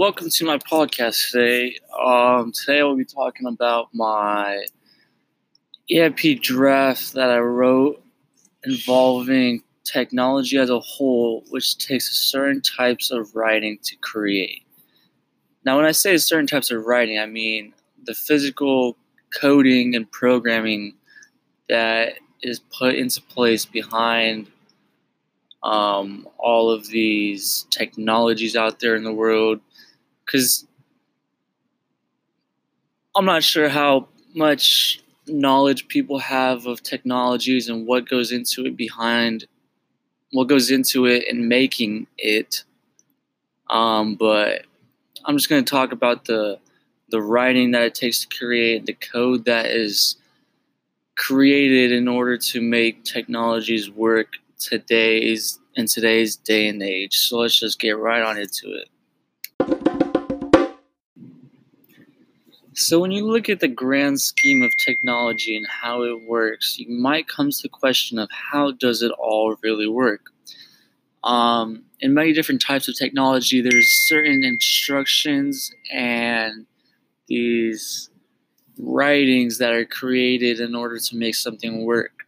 welcome to my podcast today. Um, today we'll be talking about my EIP draft that I wrote involving technology as a whole, which takes certain types of writing to create. Now, when I say certain types of writing, I mean the physical coding and programming that is put into place behind um, all of these technologies out there in the world. Because I'm not sure how much knowledge people have of technologies and what goes into it behind what goes into it and making it. Um, but I'm just going to talk about the the writing that it takes to create the code that is created in order to make technologies work today's in today's day and age. So let's just get right on into it. So when you look at the grand scheme of technology and how it works, you might come to the question of how does it all really work? Um, in many different types of technology, there's certain instructions and these writings that are created in order to make something work.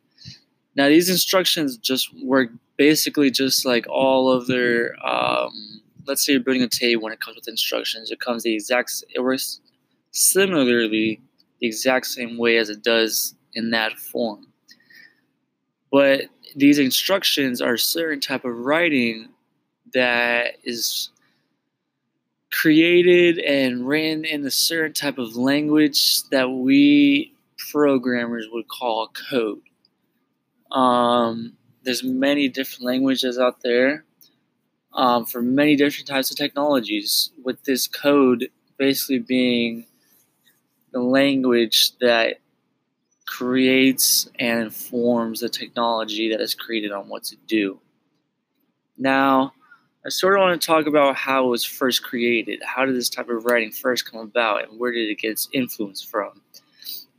Now, these instructions just work basically just like all other. Um, let's say you're building a table when it comes with instructions. It comes the exact. It works similarly the exact same way as it does in that form. But these instructions are a certain type of writing that is created and written in a certain type of language that we programmers would call code. Um, there's many different languages out there um, for many different types of technologies. With this code basically being the language that creates and informs the technology that is created on what to do. Now, I sort of want to talk about how it was first created. How did this type of writing first come about, and where did it get its influence from?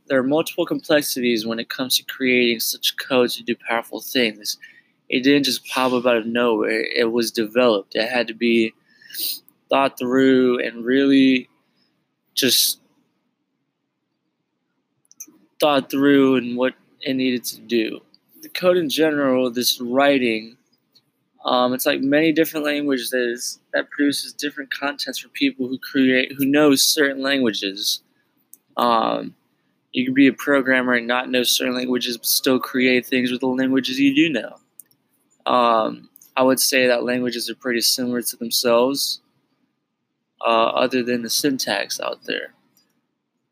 There are multiple complexities when it comes to creating such code to do powerful things. It didn't just pop up out of nowhere, it was developed. It had to be thought through and really just thought through and what it needed to do. The code in general, this writing, um, it's like many different languages that produces different contents for people who create who know certain languages. Um, you can be a programmer and not know certain languages, but still create things with the languages you do know. Um, I would say that languages are pretty similar to themselves, uh, other than the syntax out there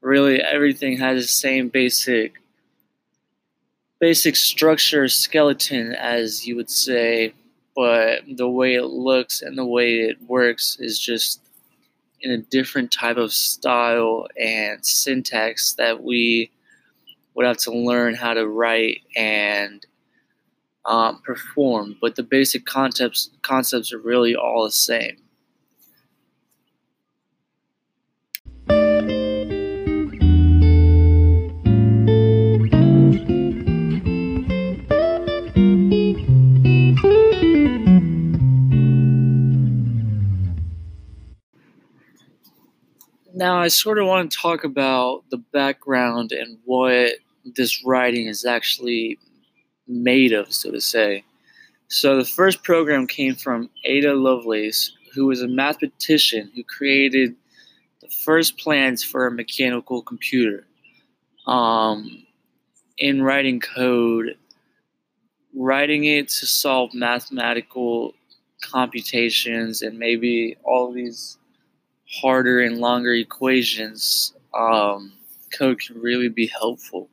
really everything has the same basic basic structure skeleton as you would say but the way it looks and the way it works is just in a different type of style and syntax that we would have to learn how to write and um, perform. But the basic concepts concepts are really all the same Now, I sort of want to talk about the background and what this writing is actually made of, so to say. So, the first program came from Ada Lovelace, who was a mathematician who created the first plans for a mechanical computer. Um, in writing code, writing it to solve mathematical computations and maybe all these harder and longer equations, um, code can really be helpful.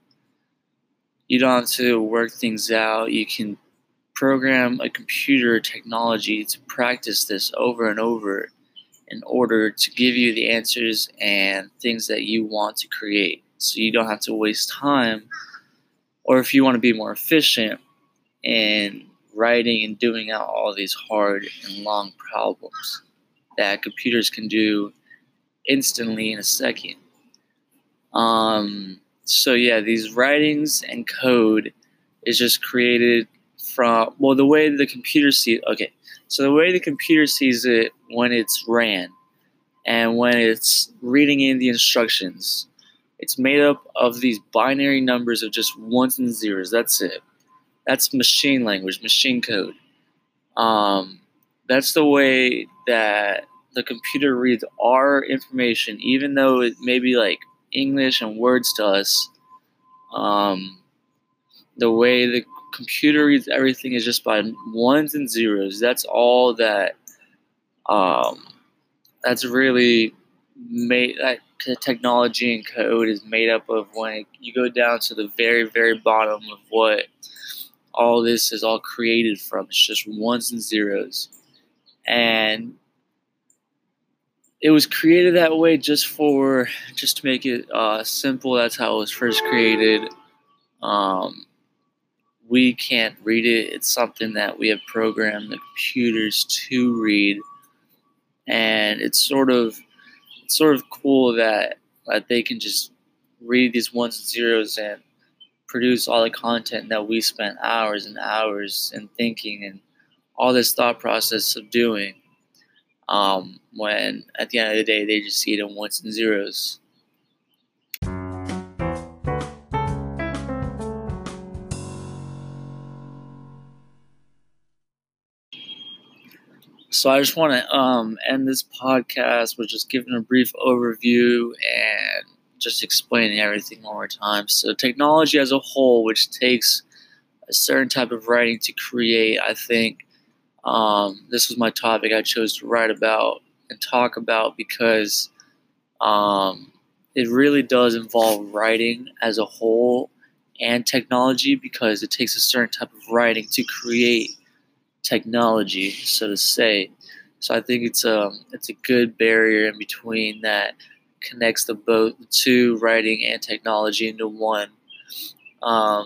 You don't have to work things out. You can program a computer technology to practice this over and over in order to give you the answers and things that you want to create. So you don't have to waste time, or if you want to be more efficient in writing and doing out all these hard and long problems that computers can do instantly in a second. Um, so yeah, these writings and code is just created from well the way the computer sees okay so the way the computer sees it when it's ran And when it's reading in the instructions, it's made up of these binary numbers of just ones and zeros. That's it. That's machine language, machine code. Um, that's the way that the computer reads our information, even though it may be like English and words to us. Um, the way the computer reads everything is just by ones and zeros. That's all that. Um, that's really made that technology and code is made up of when you go down to the very very bottom of what all this is all created from. It's just ones and zeros, and it was created that way just for just to make it uh, simple. That's how it was first created. Um, we can't read it. It's something that we have programmed the computers to read, and it's sort of it's sort of cool that that they can just read these ones and zeros and produce all the content that we spent hours and hours and thinking and all this thought process of doing. Um, when at the end of the day, they just see it in ones and zeros. So I just want to um, end this podcast with just giving a brief overview and just explaining everything one more time. So technology as a whole, which takes a certain type of writing to create, I think um, this was my topic I chose to write about and talk about because um, it really does involve writing as a whole and technology because it takes a certain type of writing to create technology, so to say. So I think it's a um, it's a good barrier in between that connects the both two writing and technology into one. Um,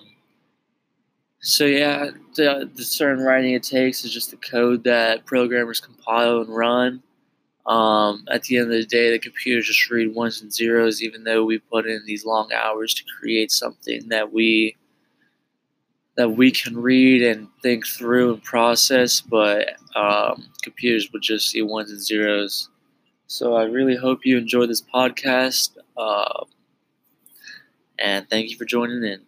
so yeah, the, the certain writing it takes is just the code that programmers compile and run. Um, at the end of the day, the computer just read ones and zeros, even though we put in these long hours to create something that we that we can read and think through and process, but um, computers would just see ones and zeros. So I really hope you enjoy this podcast, uh, and thank you for joining in.